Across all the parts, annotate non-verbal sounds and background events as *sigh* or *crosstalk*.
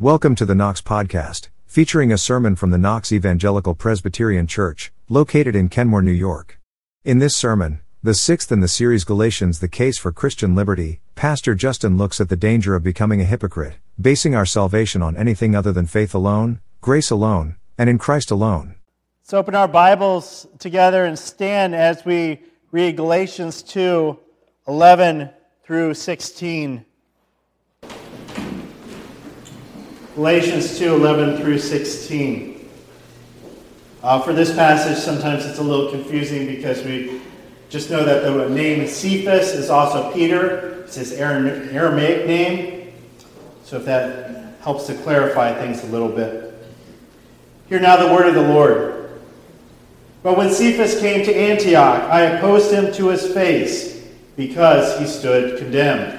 Welcome to the Knox Podcast, featuring a sermon from the Knox Evangelical Presbyterian Church, located in Kenmore, New York. In this sermon, the sixth in the series Galatians The Case for Christian Liberty, Pastor Justin looks at the danger of becoming a hypocrite, basing our salvation on anything other than faith alone, grace alone, and in Christ alone. Let's open our Bibles together and stand as we read Galatians 2 11 through 16. Galatians 2 11 through 16. Uh, for this passage, sometimes it's a little confusing because we just know that the name Cephas is also Peter. It's his Aramaic name. So if that helps to clarify things a little bit. Hear now the word of the Lord. But when Cephas came to Antioch, I opposed him to his face because he stood condemned.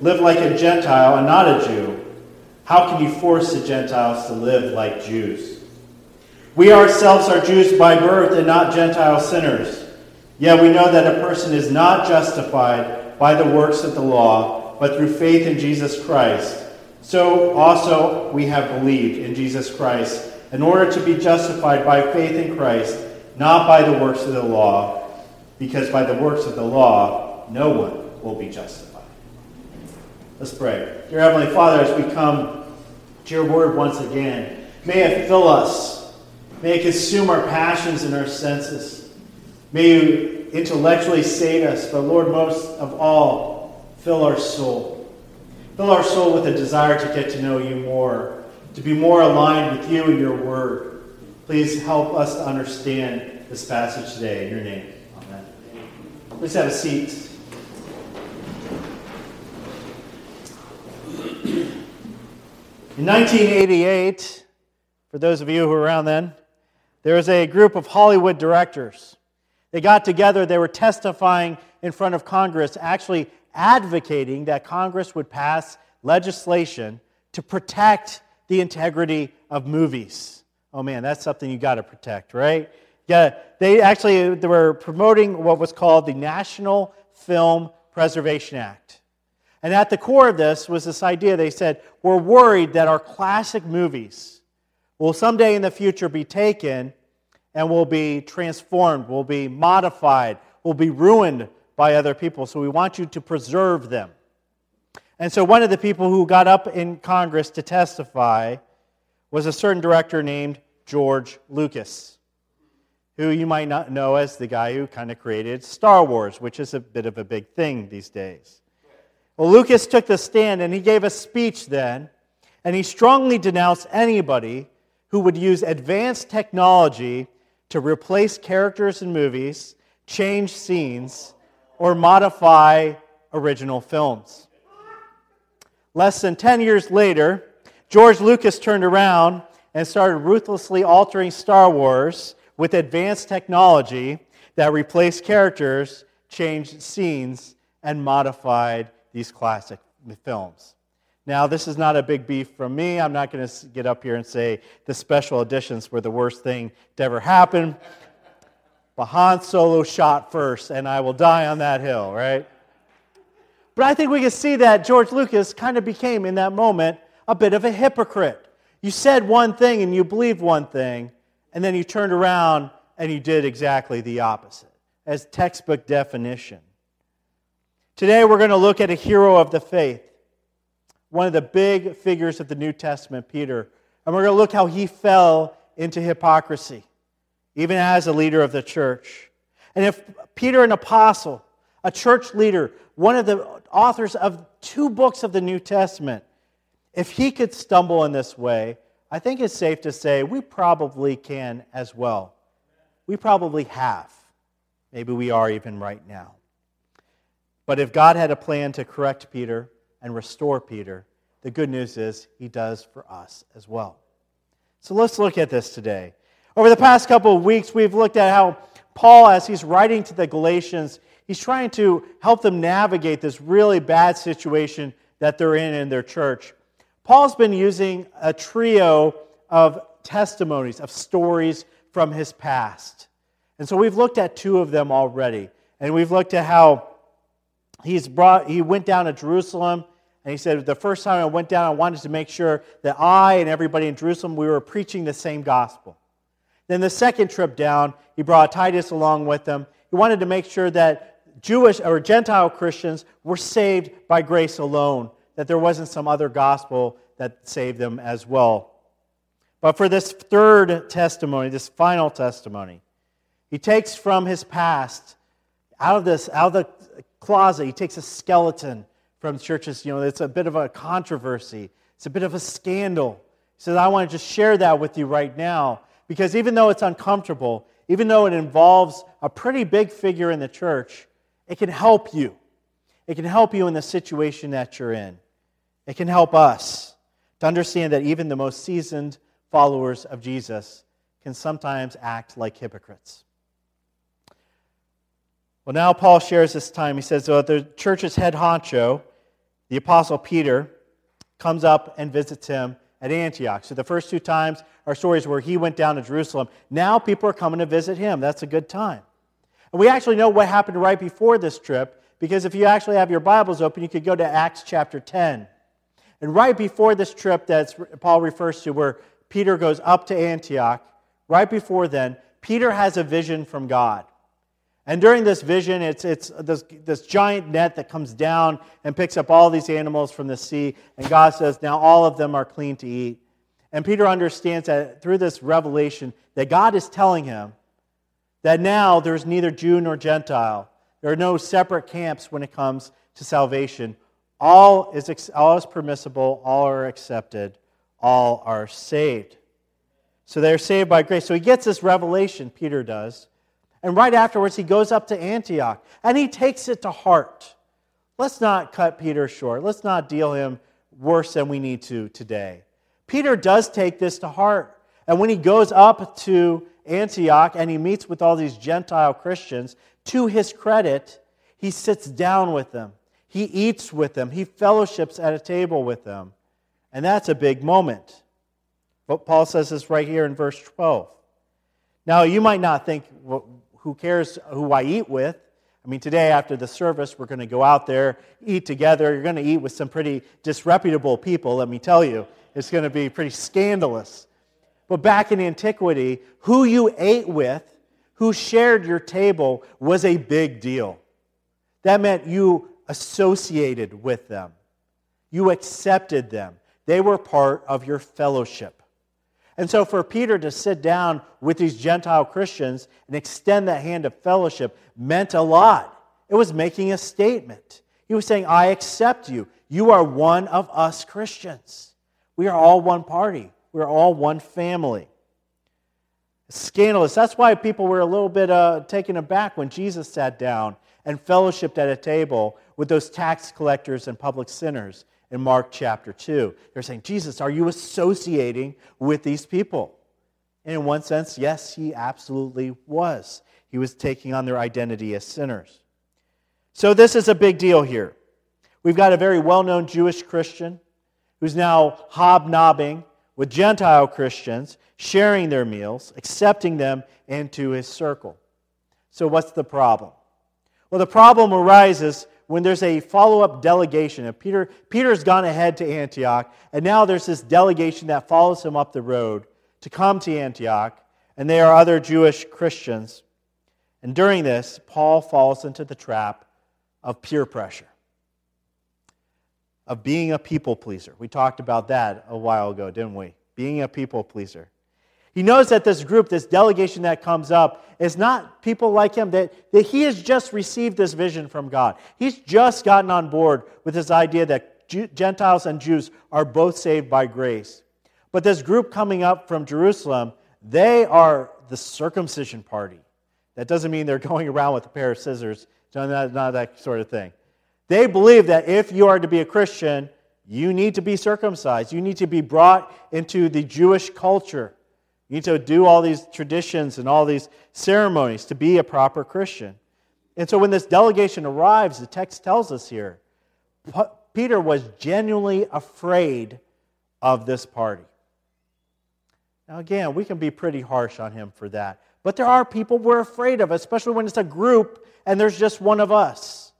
live like a Gentile and not a Jew, how can you force the Gentiles to live like Jews? We ourselves are Jews by birth and not Gentile sinners. Yet we know that a person is not justified by the works of the law, but through faith in Jesus Christ. So also we have believed in Jesus Christ in order to be justified by faith in Christ, not by the works of the law, because by the works of the law no one will be justified. Let's pray. Dear Heavenly Father, as we come to your word once again, may it fill us. May it consume our passions and our senses. May you intellectually sate us, but Lord, most of all, fill our soul. Fill our soul with a desire to get to know you more, to be more aligned with you and your word. Please help us to understand this passage today. In your name, amen. Please have a seat. In 1988, for those of you who were around then, there was a group of Hollywood directors. They got together, they were testifying in front of Congress, actually advocating that Congress would pass legislation to protect the integrity of movies. Oh man, that's something you got to protect, right? Yeah, they actually they were promoting what was called the National Film Preservation Act. And at the core of this was this idea they said, we're worried that our classic movies will someday in the future be taken and will be transformed, will be modified, will be ruined by other people. So we want you to preserve them. And so one of the people who got up in Congress to testify was a certain director named George Lucas, who you might not know as the guy who kind of created Star Wars, which is a bit of a big thing these days. Well, Lucas took the stand and he gave a speech then, and he strongly denounced anybody who would use advanced technology to replace characters in movies, change scenes, or modify original films. Less than 10 years later, George Lucas turned around and started ruthlessly altering Star Wars with advanced technology that replaced characters, changed scenes, and modified these classic films. Now, this is not a big beef from me. I'm not going to get up here and say the special editions were the worst thing to ever happen. But Han Solo shot first, and I will die on that hill, right? But I think we can see that George Lucas kind of became, in that moment, a bit of a hypocrite. You said one thing and you believed one thing, and then you turned around and you did exactly the opposite, as textbook definition. Today we're going to look at a hero of the faith, one of the big figures of the New Testament, Peter. And we're going to look how he fell into hypocrisy, even as a leader of the church. And if Peter, an apostle, a church leader, one of the authors of two books of the New Testament, if he could stumble in this way, I think it's safe to say we probably can as well. We probably have. Maybe we are even right now. But if God had a plan to correct Peter and restore Peter, the good news is he does for us as well. So let's look at this today. Over the past couple of weeks, we've looked at how Paul, as he's writing to the Galatians, he's trying to help them navigate this really bad situation that they're in in their church. Paul's been using a trio of testimonies, of stories from his past. And so we've looked at two of them already. And we've looked at how he's brought, he went down to Jerusalem and he said, The first time I went down, I wanted to make sure that I and everybody in Jerusalem, we were preaching the same gospel. Then the second trip down, he brought Titus along with him. He wanted to make sure that Jewish or Gentile Christians were saved by grace alone, that there wasn't some other gospel that saved them as well. But for this third testimony, this final testimony, he takes from his past, out of this, out of the closet, he takes a skeleton from churches. You know, it's a bit of a controversy, it's a bit of a scandal. He says, I want to just share that with you right now because even though it's uncomfortable, even though it involves a pretty big figure in the church, it can help you. It can help you in the situation that you're in. It can help us to understand that even the most seasoned followers of Jesus can sometimes act like hypocrites. Well, now Paul shares this time. He says, well, the church's head honcho, the Apostle Peter, comes up and visits him at Antioch. So the first two times are stories where he went down to Jerusalem. Now people are coming to visit him. That's a good time. And we actually know what happened right before this trip because if you actually have your Bibles open, you could go to Acts chapter 10. And right before this trip that Paul refers to, where Peter goes up to Antioch, right before then, Peter has a vision from God. And during this vision, it's, it's this, this giant net that comes down and picks up all these animals from the sea. And God says, Now all of them are clean to eat. And Peter understands that through this revelation, that God is telling him that now there's neither Jew nor Gentile. There are no separate camps when it comes to salvation. All is, all is permissible, all are accepted, all are saved. So they're saved by grace. So he gets this revelation, Peter does. And right afterwards, he goes up to Antioch and he takes it to heart. Let's not cut Peter short. Let's not deal him worse than we need to today. Peter does take this to heart. And when he goes up to Antioch and he meets with all these Gentile Christians, to his credit, he sits down with them. He eats with them. He fellowships at a table with them. And that's a big moment. But Paul says this right here in verse 12. Now, you might not think, who cares who I eat with? I mean, today after the service, we're going to go out there, eat together. You're going to eat with some pretty disreputable people, let me tell you. It's going to be pretty scandalous. But back in antiquity, who you ate with, who shared your table, was a big deal. That meant you associated with them, you accepted them, they were part of your fellowship. And so for Peter to sit down with these Gentile Christians and extend that hand of fellowship meant a lot. It was making a statement. He was saying, I accept you. You are one of us Christians. We are all one party, we are all one family. scandalous. That's why people were a little bit uh, taken aback when Jesus sat down and fellowshipped at a table with those tax collectors and public sinners in Mark chapter 2. They're saying, Jesus, are you associating with these people? And in one sense, yes, he absolutely was. He was taking on their identity as sinners. So this is a big deal here. We've got a very well known Jewish Christian who's now hobnobbing with Gentile Christians, sharing their meals, accepting them into his circle. So, what's the problem? Well, the problem arises when there's a follow up delegation. Peter, Peter's gone ahead to Antioch, and now there's this delegation that follows him up the road to come to Antioch, and they are other Jewish Christians. And during this, Paul falls into the trap of peer pressure, of being a people pleaser. We talked about that a while ago, didn't we? Being a people pleaser. He knows that this group, this delegation that comes up, is not people like him, that, that he has just received this vision from God. He's just gotten on board with this idea that Gentiles and Jews are both saved by grace. But this group coming up from Jerusalem, they are the circumcision party. That doesn't mean they're *laughs* going around with a pair of scissors, not, not that sort of thing. They believe that if you are to be a Christian, you need to be circumcised. You need to be brought into the Jewish culture. You need to do all these traditions and all these ceremonies to be a proper Christian. And so when this delegation arrives, the text tells us here, Peter was genuinely afraid of this party. Now, again, we can be pretty harsh on him for that. But there are people we're afraid of, especially when it's a group and there's just one of us.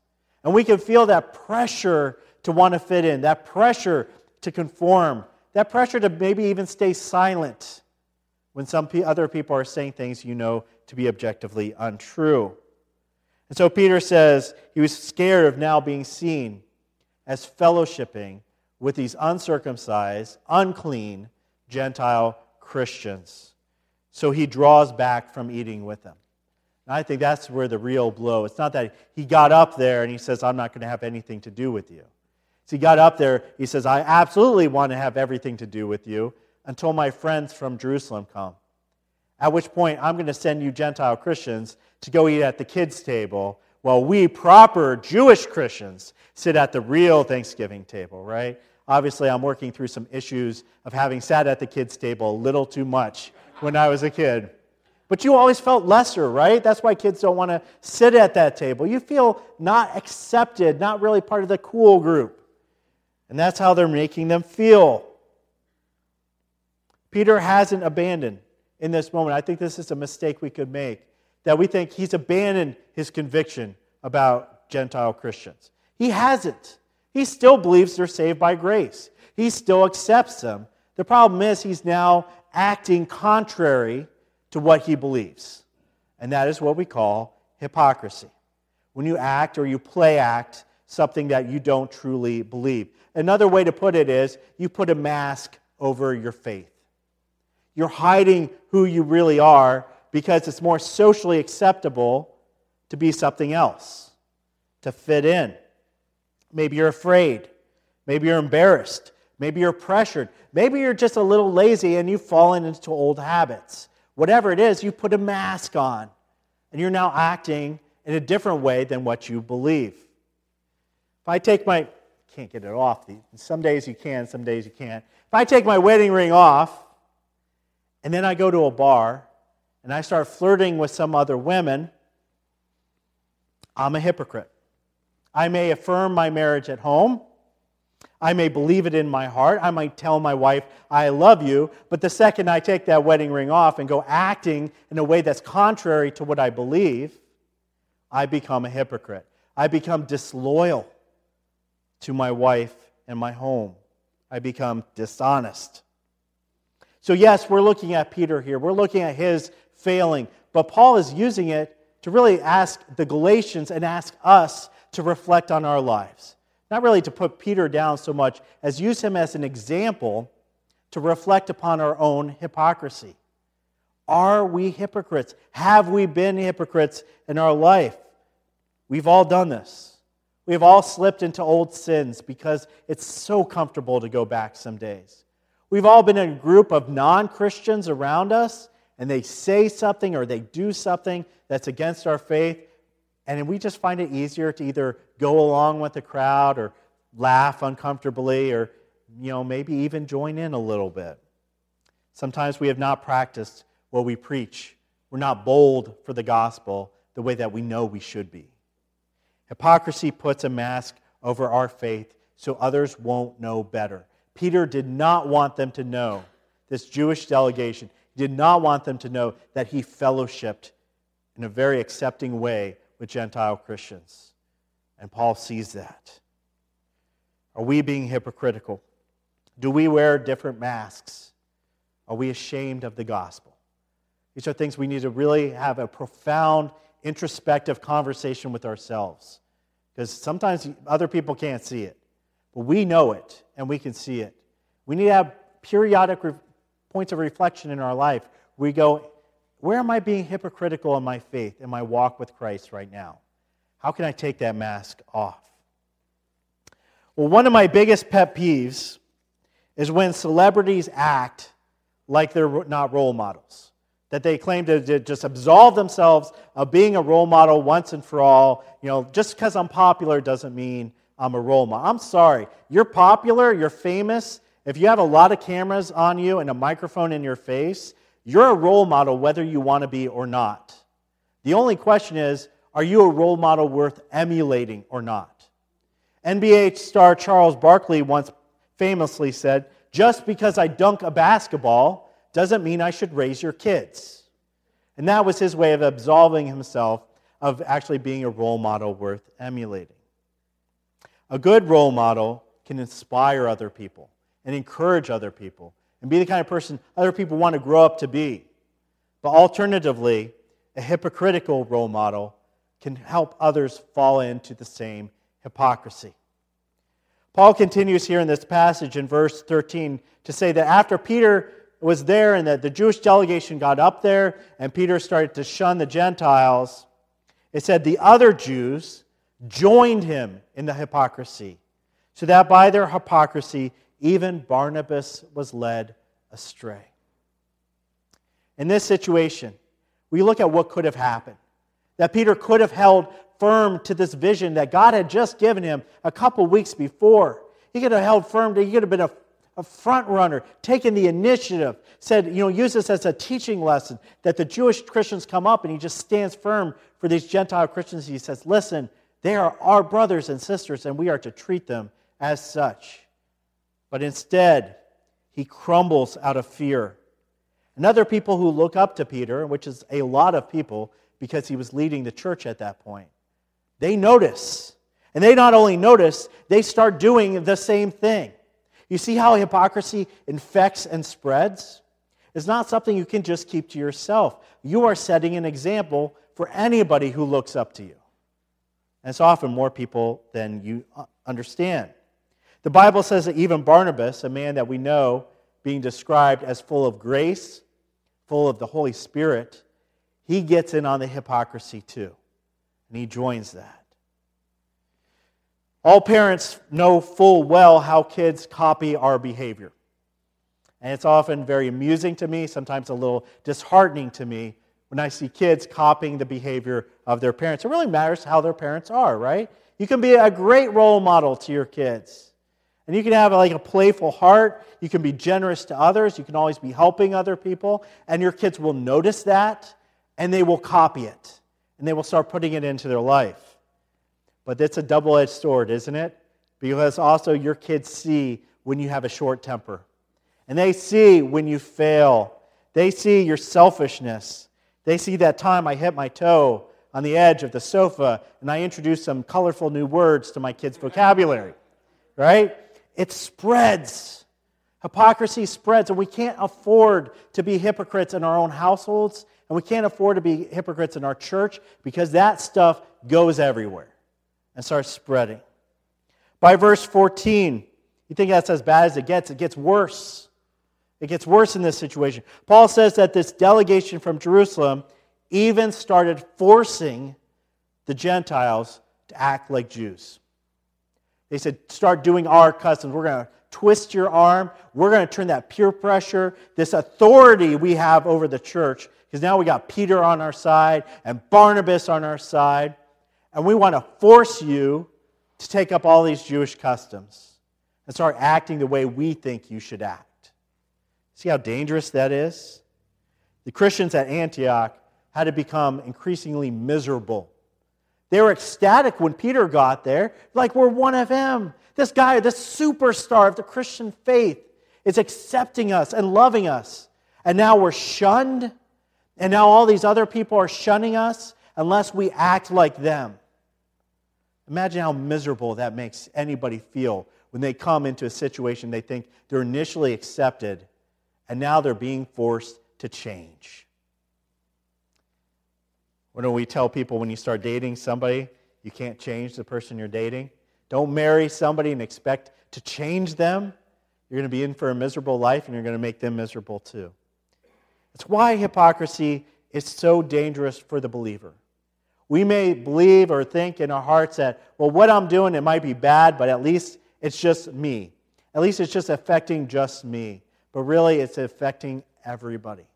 And we can feel that pressure to want to fit in, that pressure to conform, that pressure to maybe even stay silent when some other people are saying things you know to be objectively untrue. And so Peter says he was scared of now being seen as fellowshipping with these uncircumcised, unclean Gentile Christians. So he draws back from eating with them. And I think that's where the real blow. It's not that he got up there and he says, I'm not going to have anything to do with you. So he got up there, he says, I absolutely want to have everything to do with you until my friends from Jerusalem come. At which point, I'm going to send you Gentile Christians to go eat at the kids' table while we proper Jewish Christians sit at the real Thanksgiving table, right? Obviously, I'm working through some issues of having sat at the kids' table a little too much when I was a kid. But you always felt lesser, right? That's why kids don't want to sit at that table. You feel not accepted, not really part of the cool group. And that's how they're making them feel. Peter hasn't abandoned in this moment. I think this is a mistake we could make that we think he's abandoned his conviction about Gentile Christians. He hasn't. He still believes they're saved by grace, he still accepts them. The problem is he's now acting contrary to what he believes. And that is what we call hypocrisy. When you act or you play act something that you don't truly believe. Another way to put it is you put a mask over your faith. You're hiding who you really are because it's more socially acceptable to be something else, to fit in. Maybe you're afraid. Maybe you're embarrassed. Maybe you're pressured. Maybe you're just a little lazy and you've fallen into old habits. Whatever it is, you put a mask on and you're now acting in a different way than what you believe. If I take my, can't get it off. Some days you can, some days you can't. If I take my wedding ring off and then I go to a bar and I start flirting with some other women, I'm a hypocrite. I may affirm my marriage at home. I may believe it in my heart. I might tell my wife, I love you. But the second I take that wedding ring off and go acting in a way that's contrary to what I believe, I become a hypocrite. I become disloyal to my wife and my home. I become dishonest. So, yes, we're looking at Peter here. We're looking at his failing. But Paul is using it to really ask the Galatians and ask us to reflect on our lives. Not really to put Peter down so much as use him as an example to reflect upon our own hypocrisy. Are we hypocrites? Have we been hypocrites in our life? We've all done this. We've all slipped into old sins because it's so comfortable to go back some days. We've all been in a group of non Christians around us, and they say something or they do something that's against our faith, and we just find it easier to either go along with the crowd or laugh uncomfortably or you know maybe even join in a little bit. Sometimes we have not practiced what we preach. We're not bold for the gospel the way that we know we should be. Hypocrisy puts a mask over our faith so others won't know better. Peter did not want them to know, this Jewish delegation, did not want them to know that he fellowshipped in a very accepting way with Gentile Christians. And Paul sees that. Are we being hypocritical? Do we wear different masks? Are we ashamed of the gospel? These are things we need to really have a profound, introspective conversation with ourselves. Because sometimes other people can't see it. But we know it and we can see it. We need to have periodic re- points of reflection in our life. We go, where am I being hypocritical in my faith, in my walk with Christ right now? How can I take that mask off? Well, one of my biggest pet peeves is when celebrities act like they're not role models, that they claim to just absolve themselves of being a role model once and for all. You know, just because I'm popular doesn't mean I'm a role model. I'm sorry. You're popular, you're famous. If you have a lot of cameras on you and a microphone in your face, you're a role model whether you want to be or not. The only question is are you a role model worth emulating or not? NBA star Charles Barkley once famously said, Just because I dunk a basketball doesn't mean I should raise your kids. And that was his way of absolving himself of actually being a role model worth emulating. A good role model can inspire other people and encourage other people and be the kind of person other people want to grow up to be. But alternatively, a hypocritical role model can help others fall into the same hypocrisy. Paul continues here in this passage in verse 13 to say that after Peter was there and that the Jewish delegation got up there and Peter started to shun the Gentiles, it said the other Jews joined him in the hypocrisy, so that by their hypocrisy, even Barnabas was led astray. In this situation, we look at what could have happened. That Peter could have held firm to this vision that God had just given him a couple weeks before. He could have held firm to, he could have been a, a front runner, taken the initiative, said, you know, use this as a teaching lesson that the Jewish Christians come up and he just stands firm for these Gentile Christians. He says, listen, they are our brothers and sisters and we are to treat them as such. But instead, he crumbles out of fear. And other people who look up to Peter, which is a lot of people because he was leading the church at that point, they notice. And they not only notice, they start doing the same thing. You see how hypocrisy infects and spreads? It's not something you can just keep to yourself. You are setting an example for anybody who looks up to you. And it's often more people than you uh, understand. The Bible says that even Barnabas, a man that we know being described as full of grace, full of the Holy Spirit, he gets in on the hypocrisy too. And he joins that. All parents know full well how kids copy our behavior. And it's often very amusing to me, sometimes a little disheartening to me, when I see kids copying the behavior of their parents. It really matters how their parents are, right? You can be a great role model to your kids. And you can have like a playful heart. You can be generous to others. You can always be helping other people. And your kids will notice that and they will copy it. And they will start putting it into their life. But it's a double edged sword, isn't it? Because also your kids see when you have a short temper. And they see when you fail. They see your selfishness. They see that time I hit my toe on the edge of the sofa and I introduced some colorful new words to my kids' vocabulary. Right? It spreads. Hypocrisy spreads, and we can't afford to be hypocrites in our own households, and we can't afford to be hypocrites in our church because that stuff goes everywhere and starts spreading. By verse 14, you think that's as bad as it gets? It gets worse. It gets worse in this situation. Paul says that this delegation from Jerusalem even started forcing the Gentiles to act like Jews. They said, start doing our customs. We're going to twist your arm. We're going to turn that peer pressure, this authority we have over the church, because now we got Peter on our side and Barnabas on our side and we want to force you to take up all these Jewish customs and start acting the way we think you should act. See how dangerous that is? The Christians at Antioch had to become increasingly miserable. They were ecstatic when Peter got there, like we're one of them. This guy, this superstar of the Christian faith, is accepting us and loving us. And now we're shunned, and now all these other people are shunning us unless we act like them. Imagine how miserable that makes anybody feel when they come into a situation they think they're initially accepted and now they're being forced to change. What do we tell people when you start dating somebody? You can't change the person you're dating. Don't marry somebody and expect to change them. You're going to be in for a miserable life and you're going to make them miserable too. That's why hypocrisy is so dangerous for the believer. We may believe or think in our hearts that, well, what I'm doing, it might be bad, but at least it's just me. At least it's just affecting just me. But really, it's affecting everybody,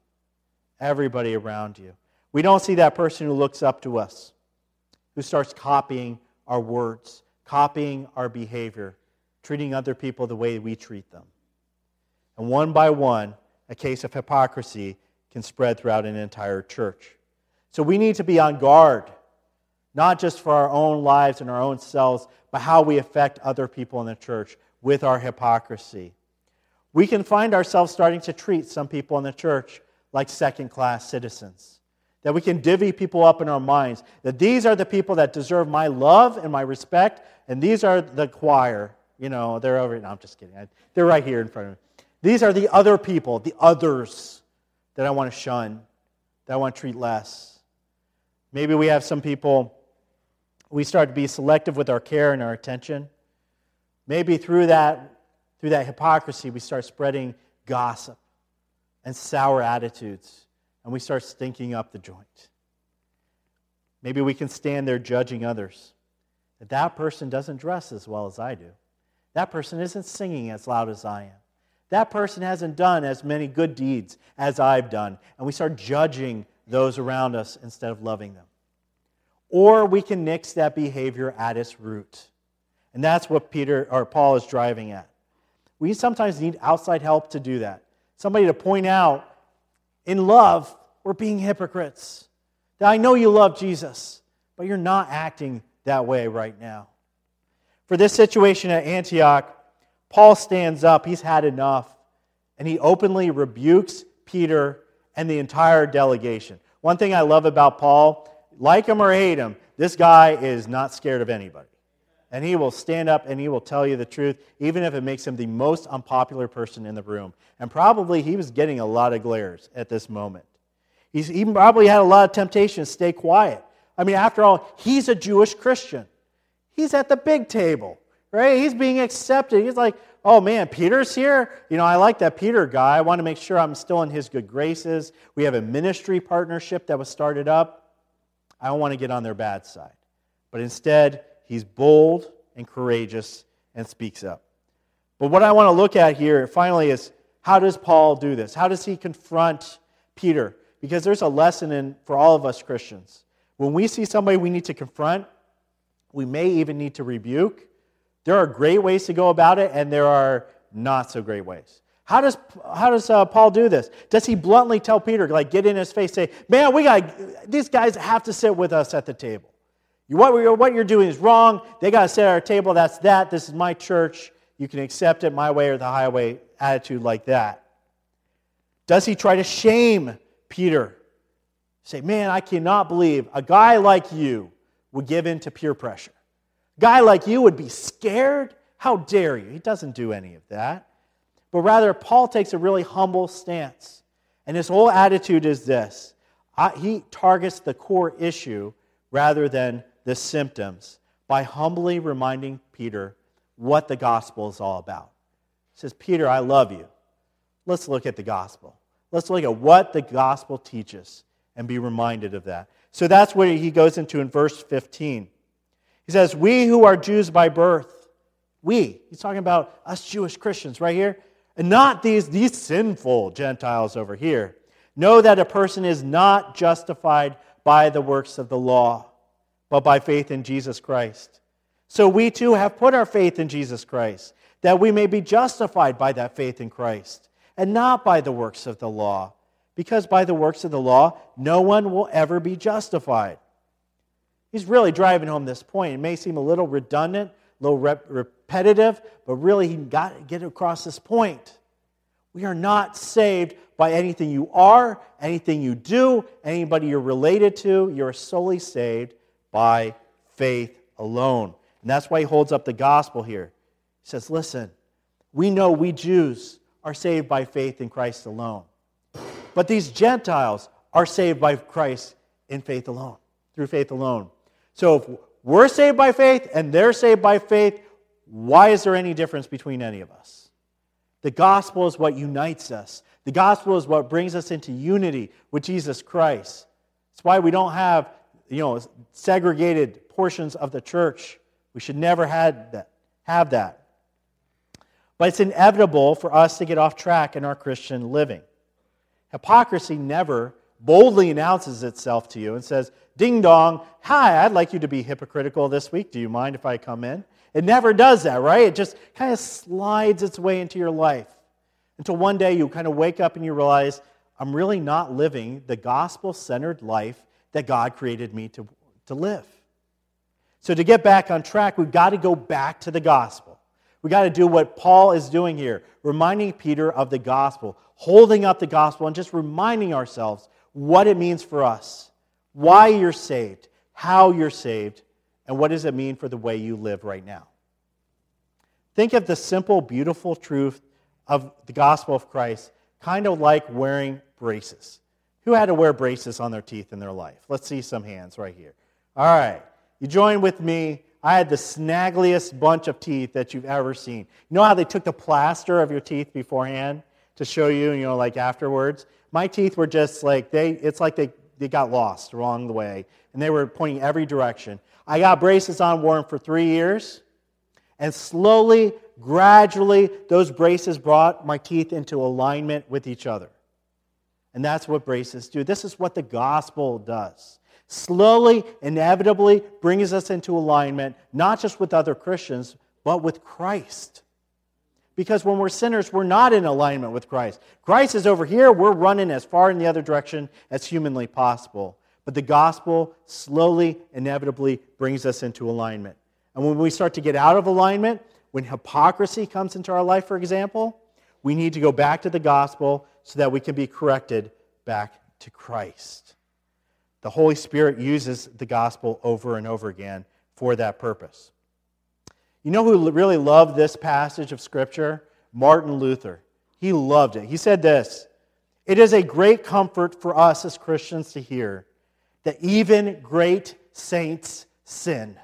everybody around you. We don't see that person who looks up to us, who starts copying our words, copying our behavior, treating other people the way we treat them. And one by one, a case of hypocrisy can spread throughout an entire church. So we need to be on guard, not just for our own lives and our own selves, but how we affect other people in the church with our hypocrisy. We can find ourselves starting to treat some people in the church like second class citizens. That we can divvy people up in our minds. That these are the people that deserve my love and my respect, and these are the choir. You know, they're over. No, I'm just kidding. They're right here in front of me. These are the other people, the others that I want to shun, that I want to treat less. Maybe we have some people, we start to be selective with our care and our attention. Maybe through that, through that hypocrisy, we start spreading gossip and sour attitudes, and we start stinking up the joint. Maybe we can stand there judging others. That that person doesn't dress as well as I do. That person isn't singing as loud as I am. That person hasn't done as many good deeds as I've done. And we start judging those around us instead of loving them. Or we can nix that behavior at its root. And that's what Peter or Paul is driving at. We sometimes need outside help to do that. Somebody to point out in love, we're being hypocrites. That I know you love Jesus, but you're not acting that way right now. For this situation at Antioch, Paul stands up. He's had enough. And he openly rebukes Peter and the entire delegation. One thing I love about Paul, like him or hate him, this guy is not scared of anybody. And he will stand up and he will tell you the truth, even if it makes him the most unpopular person in the room. And probably he was getting a lot of glares at this moment. He's, he probably had a lot of temptation to stay quiet. I mean, after all, he's a Jewish Christian. He's at the big table, right? He's being accepted. He's like, oh man, Peter's here. You know, I like that Peter guy. I want to make sure I'm still in his good graces. We have a ministry partnership that was started up. I don't want to get on their bad side. But instead, he's bold and courageous and speaks up. But what I want to look at here finally is how does Paul do this? How does he confront Peter? Because there's a lesson in for all of us Christians. When we see somebody we need to confront, we may even need to rebuke. There are great ways to go about it, and there are not so great ways. How does, how does uh, Paul do this? Does he bluntly tell Peter, like get in his face, say, man, we got, these guys have to sit with us at the table. What, what you're doing is wrong. They got to sit at our table. That's that. This is my church. You can accept it my way or the highway attitude like that. Does he try to shame Peter? Say, man, I cannot believe a guy like you would give in to peer pressure. A guy like you would be scared? How dare you? He doesn't do any of that. But rather, Paul takes a really humble stance. And his whole attitude is this he targets the core issue rather than the symptoms by humbly reminding Peter what the gospel is all about. He says, Peter, I love you. Let's look at the gospel. Let's look at what the gospel teaches and be reminded of that. So that's what he goes into in verse 15. He says, We who are Jews by birth, we, he's talking about us Jewish Christians right here, and not these, these sinful Gentiles over here, know that a person is not justified by the works of the law, but by faith in Jesus Christ. So we too have put our faith in Jesus Christ, that we may be justified by that faith in Christ, and not by the works of the law because by the works of the law, no one will ever be justified. He's really driving home this point. It may seem a little redundant, a little rep- repetitive, but really he got to get across this point. We are not saved by anything you are, anything you do, anybody you're related to. You're solely saved by faith alone. And that's why he holds up the gospel here. He says, Listen, we know we Jews are saved by faith in Christ alone. But these Gentiles are saved by Christ in faith alone, through faith alone. So if we're saved by faith and they're saved by faith, why is there any difference between any of us? The gospel is what unites us. The gospel is what brings us into unity with Jesus Christ. That's why we don't have, you know, segregated portions of the church. We should never have that. Have that. But it's inevitable for us to get off track in our Christian living. Hypocrisy never boldly announces itself to you and says, Ding dong, hi, I'd like you to be hypocritical this week. Do you mind if I come in? It never does that, right? It just kind of slides its way into your life until one day you kind of wake up and you realize, I'm really not living the gospel centered life that God created me to, to live. So, to get back on track, we've got to go back to the gospel. We've got to do what Paul is doing here, reminding Peter of the gospel, holding up the gospel, and just reminding ourselves what it means for us, why you're saved, how you're saved, and what does it mean for the way you live right now. Think of the simple, beautiful truth of the gospel of Christ, kind of like wearing braces. Who had to wear braces on their teeth in their life? Let's see some hands right here. All right. You join with me. I had the snaggliest bunch of teeth that you've ever seen. You know how they took the plaster of your teeth beforehand to show you, you know, like afterwards? My teeth were just like, they, it's like they, they got lost along the way, and they were pointing every direction. I got braces on, them for three years, and slowly, gradually, those braces brought my teeth into alignment with each other. And that's what braces do. This is what the gospel does. Slowly, inevitably brings us into alignment, not just with other Christians, but with Christ. Because when we're sinners, we're not in alignment with Christ. Christ is over here, we're running as far in the other direction as humanly possible. But the gospel slowly, inevitably brings us into alignment. And when we start to get out of alignment, when hypocrisy comes into our life, for example, we need to go back to the gospel so that we can be corrected back to Christ. The Holy Spirit uses the gospel over and over again for that purpose. You know who really loved this passage of Scripture? Martin Luther. He loved it. He said this It is a great comfort for us as Christians to hear that even great saints sin.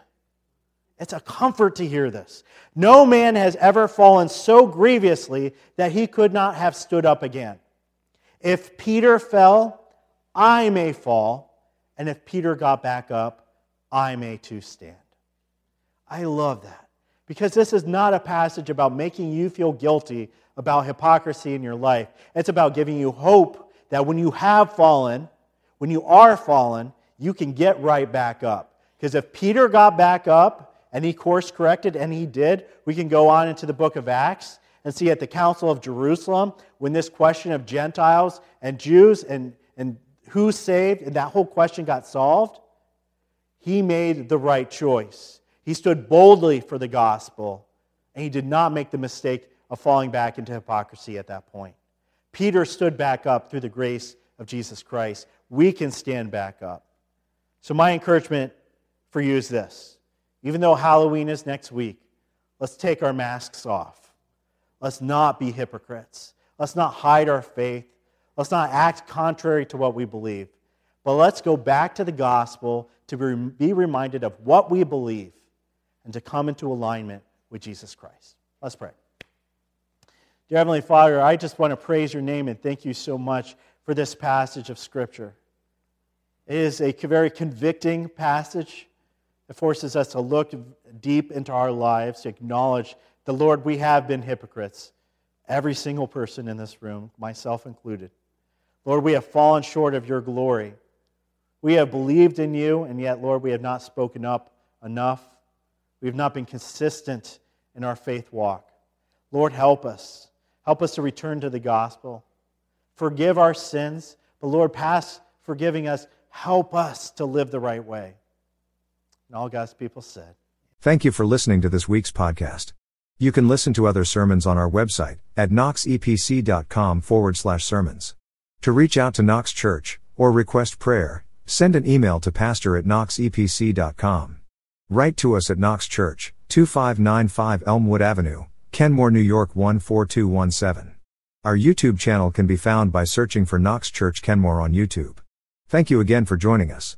It's a comfort to hear this. No man has ever fallen so grievously that he could not have stood up again. If Peter fell, I may fall, and if Peter got back up, I may too stand. I love that because this is not a passage about making you feel guilty about hypocrisy in your life. It's about giving you hope that when you have fallen, when you are fallen, you can get right back up. Because if Peter got back up and he course corrected, and he did, we can go on into the book of Acts and see at the Council of Jerusalem when this question of Gentiles and Jews and, and who's saved and that whole question got solved, he made the right choice. He stood boldly for the gospel, and he did not make the mistake of falling back into hypocrisy at that point. Peter stood back up through the grace of Jesus Christ. We can stand back up. So, my encouragement for you is this even though Halloween is next week, let's take our masks off. Let's not be hypocrites. Let's not hide our faith. Let's not act contrary to what we believe. But let's go back to the gospel to be reminded of what we believe and to come into alignment with Jesus Christ. Let's pray. Dear Heavenly Father, I just want to praise your name and thank you so much for this passage of Scripture. It is a very convicting passage. It forces us to look deep into our lives, to acknowledge the Lord, we have been hypocrites. Every single person in this room, myself included. Lord, we have fallen short of your glory. We have believed in you, and yet, Lord, we have not spoken up enough. We have not been consistent in our faith walk. Lord, help us. Help us to return to the gospel. Forgive our sins, but Lord, pass forgiving us. Help us to live the right way. And all God's people said. Thank you for listening to this week's podcast. You can listen to other sermons on our website at knoxepc.com forward slash sermons. To reach out to Knox Church or request prayer, send an email to pastor at knoxepc.com. Write to us at Knox Church, 2595 Elmwood Avenue, Kenmore, New York 14217. Our YouTube channel can be found by searching for Knox Church Kenmore on YouTube. Thank you again for joining us.